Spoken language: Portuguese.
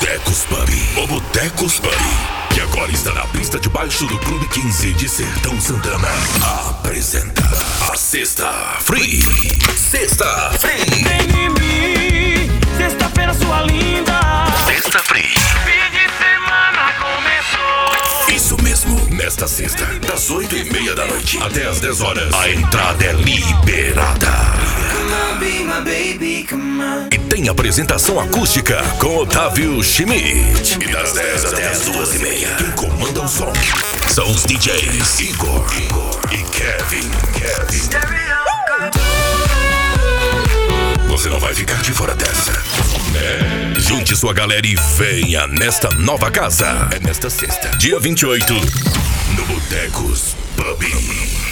Botecos Pub. O Botecos Pub. Que agora está na pista debaixo do Clube 15 de Sertão Santana. Apresenta a Sexta Free. Sexta Free. Vem em mim, sexta-feira sua linda. Sexta Free. Fim de semana começou. Isso mesmo, nesta sexta, das 8 e meia da noite até as 10 horas, a entrada é liberada. E tem apresentação acústica com Otávio Schmidt. E das 10 até as 2 e meia, quem comanda o som são os DJs Igor, e Kevin. Kevin. Você não vai ficar de fora dessa. né? Junte sua galera e venha nesta nova casa. É nesta sexta, dia 28, no Botecos Pub.